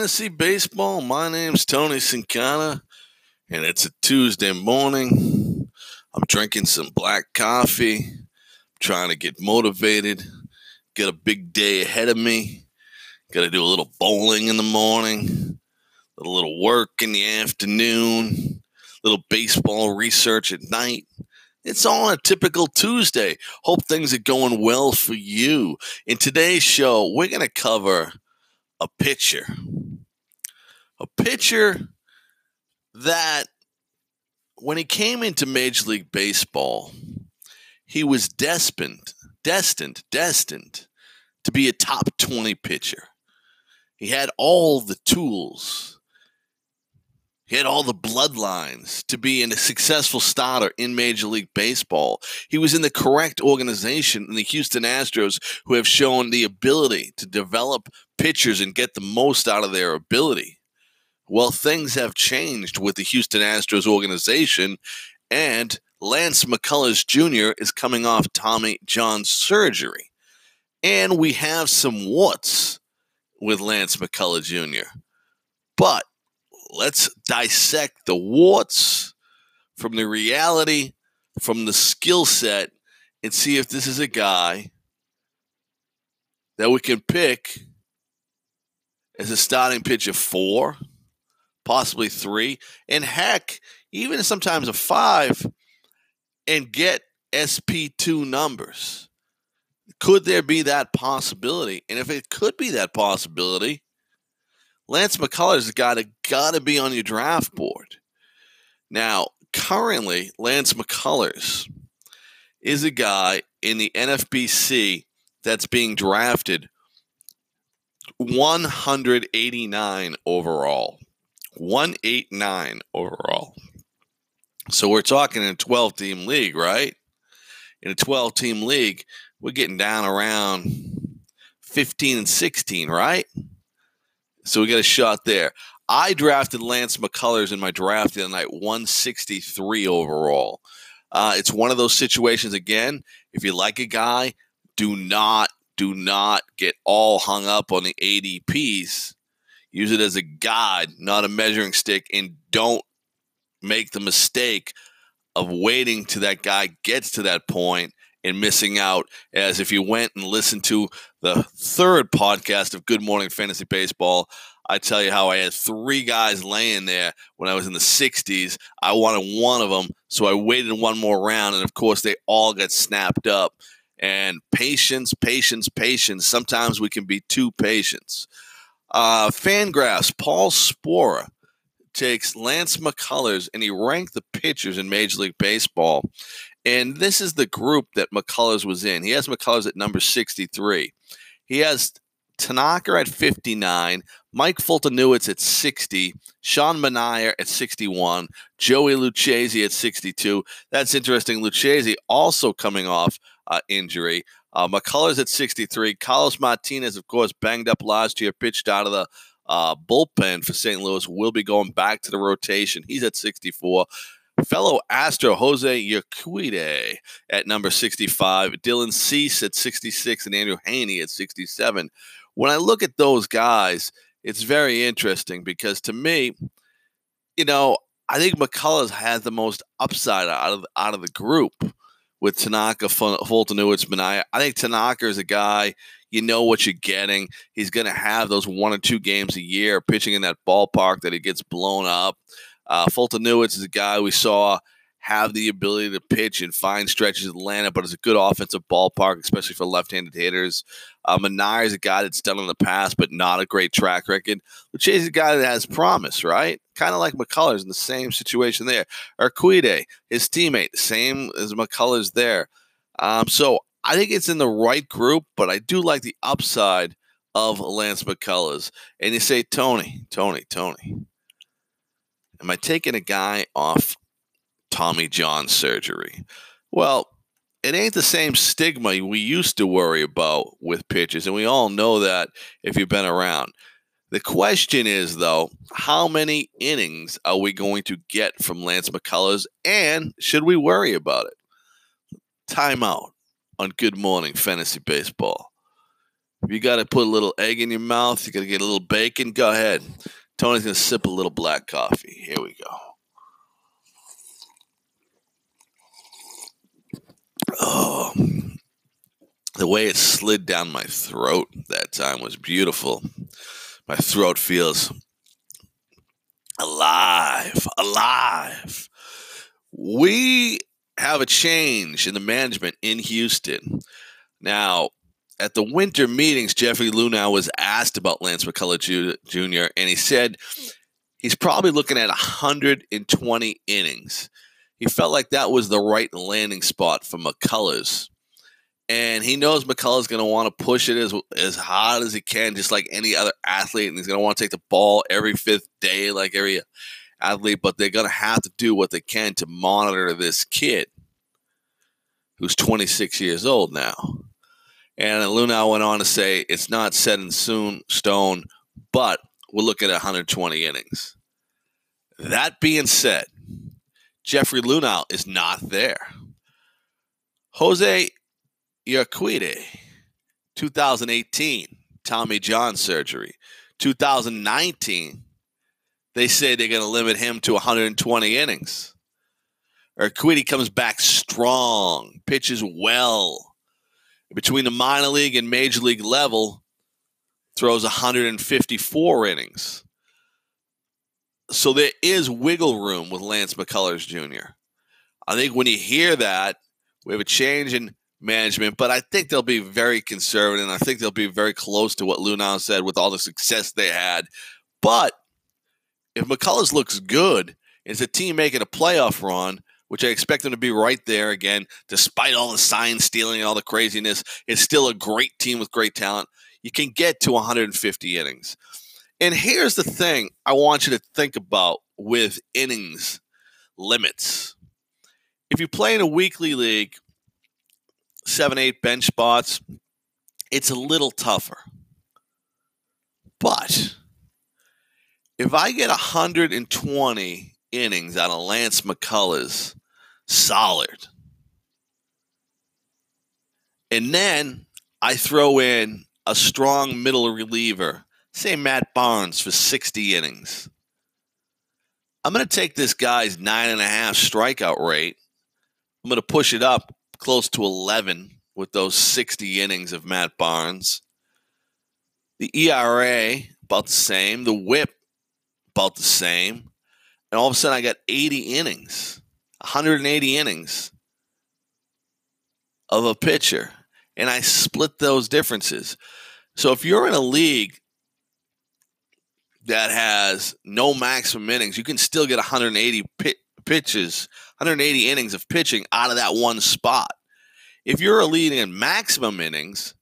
Fantasy baseball. My name's Tony Cincotta, and it's a Tuesday morning. I'm drinking some black coffee, trying to get motivated, get a big day ahead of me. Got to do a little bowling in the morning, a little work in the afternoon, a little baseball research at night. It's on a typical Tuesday. Hope things are going well for you. In today's show, we're going to cover a pitcher. A pitcher that, when he came into Major League Baseball, he was destined, destined, destined to be a top 20 pitcher. He had all the tools he had all the bloodlines to be a successful starter in Major League Baseball. He was in the correct organization in the Houston Astros, who have shown the ability to develop pitchers and get the most out of their ability. Well, things have changed with the Houston Astros organization, and Lance McCullers Jr. is coming off Tommy John surgery. And we have some warts with Lance McCullers Jr. But let's dissect the warts from the reality, from the skill set, and see if this is a guy that we can pick as a starting pitcher four, possibly three, and heck, even sometimes a five, and get SP2 numbers. Could there be that possibility? And if it could be that possibility, Lance McCullers got to got to be on your draft board. Now, currently, Lance McCullers is a guy in the NFBC that's being drafted 189 overall. 189 overall. So we're talking in a 12 team league, right? In a 12 team league, we're getting down around 15 and 16, right? So we got a shot there. I drafted Lance McCullers in my draft the other night, 163 overall. Uh, it's one of those situations again. If you like a guy, do not do not get all hung up on the ADPs. Use it as a guide, not a measuring stick, and don't make the mistake of waiting till that guy gets to that point and missing out. As if you went and listened to the third podcast of Good Morning Fantasy Baseball, I tell you how I had three guys laying there when I was in the 60s. I wanted one of them, so I waited one more round, and of course, they all got snapped up. And patience, patience, patience. Sometimes we can be too patient. Uh, Fangraphs, Paul Sporer takes Lance McCullers and he ranked the pitchers in Major League Baseball. And this is the group that McCullers was in. He has McCullers at number 63. He has Tanaka at 59, Mike Foltynewicz at 60, Sean Manaea at 61, Joey Lucchesi at 62. That's interesting. Lucchesi also coming off uh, injury. Uh, McCullers at 63. Carlos Martinez, of course, banged up last year, pitched out of the uh, bullpen for St. Louis, will be going back to the rotation. He's at 64 fellow Astro Jose Urquidy at number 65, Dylan Cease at 66, and Andrew Heaney at 67 when I look at those guys, it's very interesting because to me, you know, I think McCullers has the most upside out of out of the group with Tanaka, Foltynewicz, Manaea. I think Tanaka is a guy you know what you're getting. He's going to have those one or two games a year pitching in that ballpark that he gets blown up. Uh, Foltynewicz is a guy we saw have the ability to pitch and find stretches of lineup, but it's a good offensive ballpark, especially for left-handed hitters. Uh, Manaea is a guy that's done in the past, but not a great track record. Lucchesi is a guy that has promise, right? Kind of like McCullers in the same situation there. Urquidy, his teammate, same as McCullers there. Um, so I think it's in the right group, but I do like the upside of Lance McCullers. And you say, Tony, Tony, Tony, am I taking a guy off Tommy John surgery. Well, it ain't the same stigma we used to worry about with pitches, and we all know that if you've been around. The question is, though, how many innings are we going to get from Lance McCullers, and should we worry about it? Timeout on Good Morning Fantasy Baseball. If you got to put a little egg in your mouth, you got to get a little bacon, go ahead. Tony's going to sip a little black coffee. Here we go. Oh, the way it slid down my throat that time was beautiful. My throat feels alive, alive. We have a change in the management in Houston. Now, at the winter meetings, Jeffrey Luhnow was asked about Lance McCullers Jr., and he said he's probably looking at 120 innings. He felt like that was the right landing spot for McCullers. And he knows McCullers going to want to push it as, as hard as he can, just like any other athlete. And he's going to want to take the ball every fifth day, like every athlete. But they're going to have to do what they can to monitor this kid who's 26 years old now. And Luhnow went on to say it's not set in soon stone, but we're looking at 120 innings. That being said, Jeffrey Luhnow is not there. Jose Urquidy, 2018, Tommy John surgery. 2019, they say they're going to limit him to 120 innings. Urquidy comes back strong, pitches well between the minor league and major league level, throws 154 innings. So there is wiggle room with Lance McCullers Jr. I think when you hear that, we have a change in management, but I think they'll be very conservative. And I think they'll be very close to what Luhnow said with all the success they had. But if McCullers looks good, it's a team making a playoff run which I expect them to be right there again, despite all the sign stealing and all the craziness. It's still a great team with great talent. You can get to 150 innings. And here's the thing I want you to think about with innings limits. If you play in a weekly league, seven, eight bench spots, it's a little tougher. But if I get 120 innings out of Lance McCullers, solid. And then I throw in a strong middle reliever, say Matt Barnes for 60 innings. I'm going to take this guy's nine and a half strikeout rate. I'm going to push it up close to 11 with those 60 innings of Matt Barnes. The ERA, about the same. The whip, about the same. And all of a sudden, I got 80 innings. 180 innings of a pitcher, and I split those differences. So if you're in a league that has no maximum innings, you can still get 180 pitches, 180 innings of pitching out of that one spot. If you're a league in maximum innings,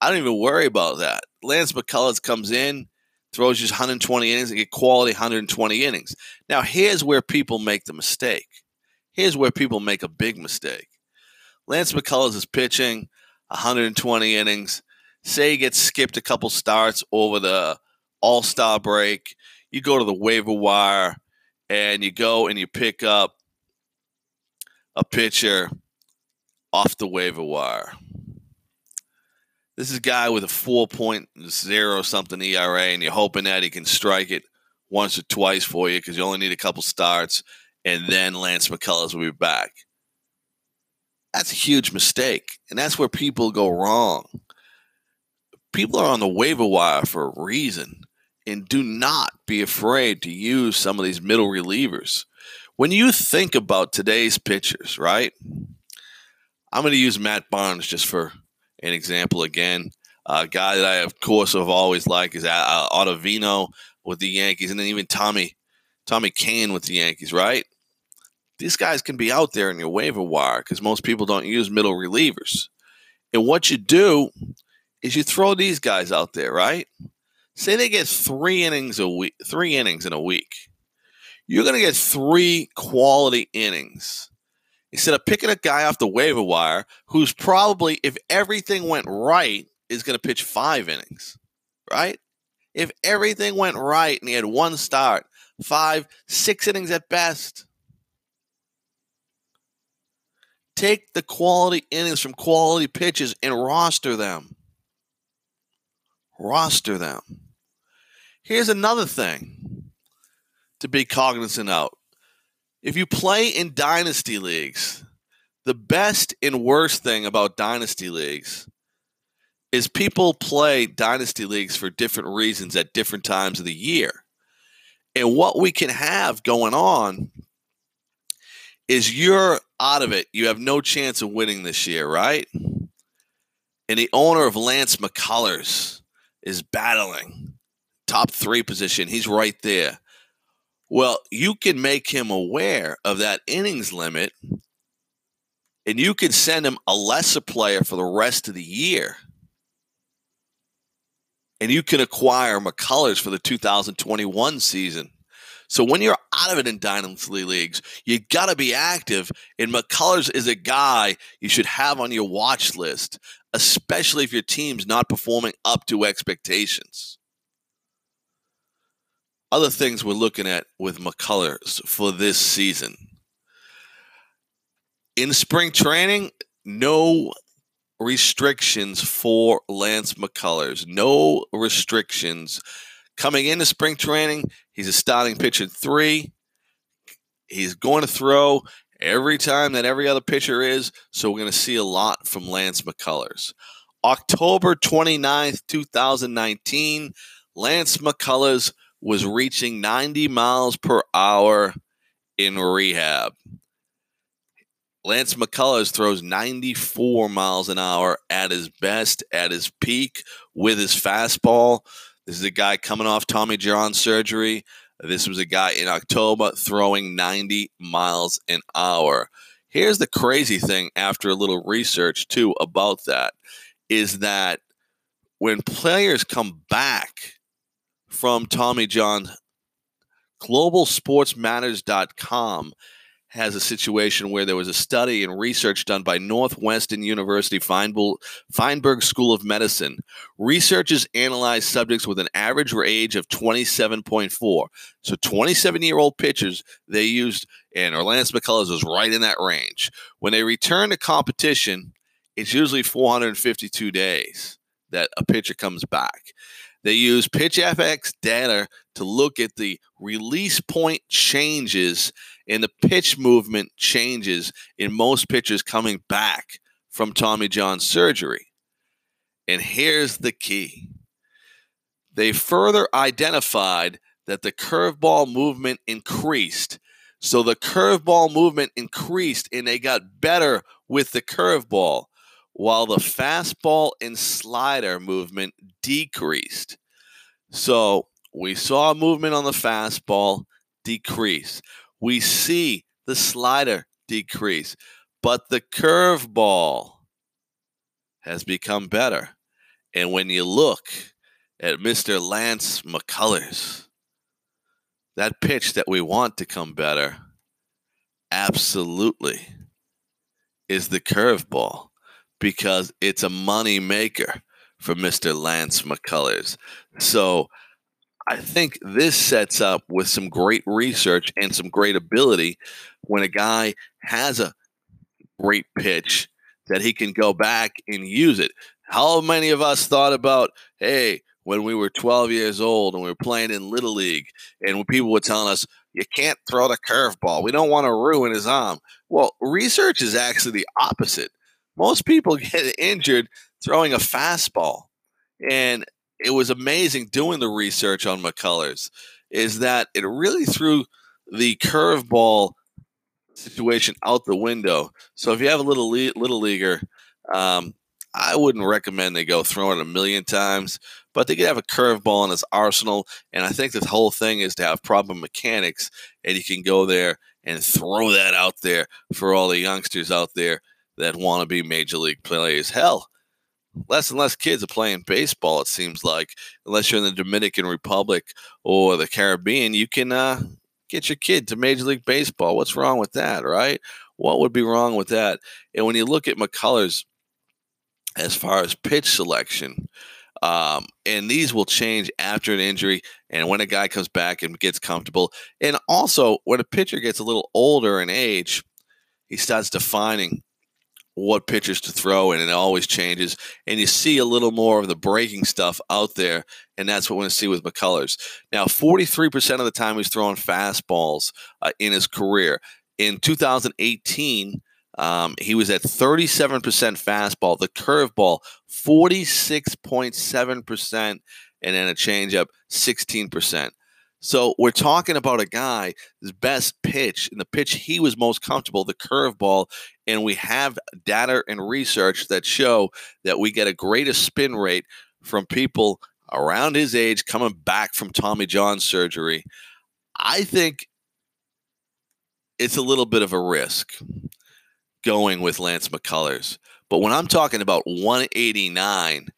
I don't even worry about that. Lance McCullers comes in, throws you 120 innings, and get quality 120 innings. Now, here's where people make the mistake. Here's where people make a big mistake. Lance McCullers is pitching 120 innings. Say he gets skipped a couple starts over the All Star break. You go to the waiver wire and you go and you pick up a pitcher off the waiver wire. This is a guy with a 4.0 something ERA, and you're hoping that he can strike it once or twice for you because you only need a couple starts and then Lance McCullers will be back. That's a huge mistake. And that's where people go wrong. People are on the waiver wire for a reason. And do not be afraid to use some of these middle relievers. When you think about today's pitchers, right? I'm going to use Matt Barnes just for an example again. A guy that I, of course, have always liked is uh, Ottavino with the Yankees, and then even Tommy Tommy Kahnle with the Yankees, right? these guys can be out there in your waiver wire because most people don't use middle relievers. And what you do is you throw these guys out there, right? Say they get three innings a week, three innings in a week. You're going to get three quality innings instead of picking a guy off the waiver wire who's probably, if everything went right, is going to pitch five innings, right? If everything went right and he had one start, five, six innings at best. Take the quality innings from quality pitches and roster them. roster them. Here's another thing to be cognizant of. If you play in dynasty leagues, the best and worst thing about dynasty leagues is people play dynasty leagues for different reasons at different times of the year. And what we can have going on is you're out of it. You have no chance of winning this year, right? And the owner of Lance McCullers is battling top three position. He's right there. Well, you can make him aware of that innings limit and you can send him a lesser player for the rest of the year. And you can acquire McCullers for the 2021 season. So when you're out of it in dynasty leagues, you got to be active. And McCullers is a guy you should have on your watch list, especially if your team's not performing up to expectations. Other things we're looking at with McCullers for this season. In spring training, no restrictions for Lance McCullers. No restrictions. Coming into spring training, he's a starting pitcher three. He's going to throw every time that every other pitcher is. So we're going to see a lot from Lance McCullers. October 29th, 2019, Lance McCullers was reaching 90 miles per hour in rehab. Lance McCullers throws 94 miles an hour at his best, at his peak with his fastball. This is a guy coming off Tommy John surgery. This was a guy in October throwing 90 miles an hour. Here's the crazy thing after a little research, too, about that is that when players come back from Tommy John, globalsportsmatters.com has a situation where there was a study and research done by Northwestern University Feinberg School of Medicine. Researchers analyzed subjects with an average age of 27.4. So 27 year old pitchers they used, and Orlando McCullers was right in that range. When they return to competition, it's usually 452 days that a pitcher comes back. They use PitchFX data to look at the release point changes and the pitch movement changes in most pitchers coming back from Tommy John surgery. And here's the key they further identified that the curveball movement increased. So the curveball movement increased and they got better with the curveball while the fastball and slider movement decreased. So we saw movement on the fastball decrease. We see the slider decrease, but the curveball has become better. And when you look at Mr. Lance McCullers, that pitch that we want to come better, absolutely, is the curveball because it's a money maker for Mr. Lance McCullers. So I think this sets up with some great research and some great ability when a guy has a great pitch that he can go back and use it. How many of us thought about, hey, when we were 12 years old and we were playing in Little League, and when people were telling us, you can't throw the curveball, we don't want to ruin his arm. Well, research is actually the opposite. Most people get injured throwing a fastball. And it was amazing doing the research on McCullers is that it really threw the curveball situation out the window. So if you have a little le- little leaguer, um, I wouldn't recommend they go throw it a million times, but they could have a curveball in his arsenal. And I think the whole thing is to have proper mechanics, and you can go there and throw that out there for all the youngsters out there that want to be major league players. Hell, less and less kids are playing baseball. It seems like, unless you're in the Dominican Republic or the Caribbean, you can uh, get your kid to Major League Baseball. What's wrong with that, right? What would be wrong with that? And when you look at McCullers, as far as pitch selection, um, and these will change after an injury and when a guy comes back and gets comfortable. And also, when a pitcher gets a little older in age, he starts defining what pitchers to throw, and it always changes. And you see a little more of the breaking stuff out there, and that's what we're going to see with McCullers. Now, 43% of the time he's throwing fastballs uh, in his career. In 2018, um, he was at 37% fastball, the curveball, 46.7%, and then a changeup, 16%. So we're talking about a guy, his best pitch and the pitch he was most comfortable, the curveball. And we have data and research that show that we get a greater spin rate from people around his age coming back from Tommy John surgery. I think it's a little bit of a risk going with Lance McCullers. But when I'm talking about 189,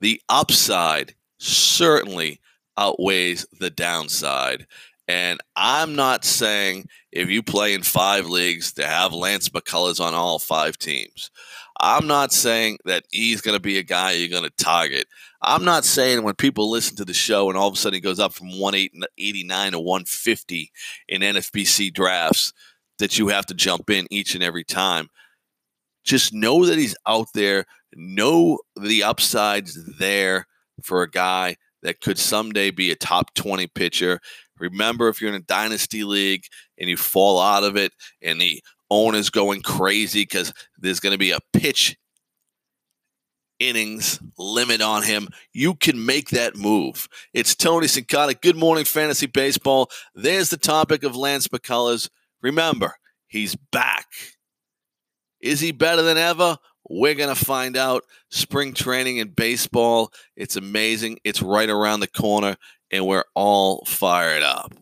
the upside certainly outweighs the downside. And I'm not saying if you play in five leagues to have Lance McCullers on all five teams. I'm not saying that he's going to be a guy you're going to target. I'm not saying when people listen to the show and all of a sudden he goes up from 189 to 150 in NFBC drafts that you have to jump in each and every time. Just know that he's out there. Know the upsides there for a guy that could someday be a top 20 pitcher. Remember, if you're in a dynasty league and you fall out of it and the owner's going crazy because there's going to be a pitch innings limit on him, you can make that move. It's Tony Cincotta. Good morning, fantasy baseball. There's the topic of Lance McCullers. Remember, he's back. Is he better than ever? We're going to find out. Spring training in baseball, it's amazing. It's right around the corner, and we're all fired up.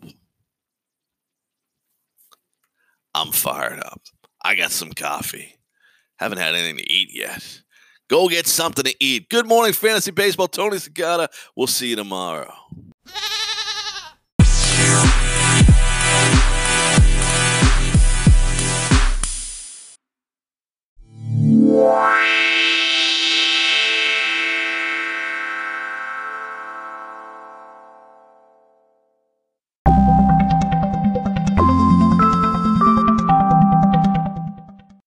I'm fired up. I got some coffee. Haven't had anything to eat yet. Go get something to eat. Good morning, Fantasy Baseball. Tony Cincotta. We'll see you tomorrow. Wow.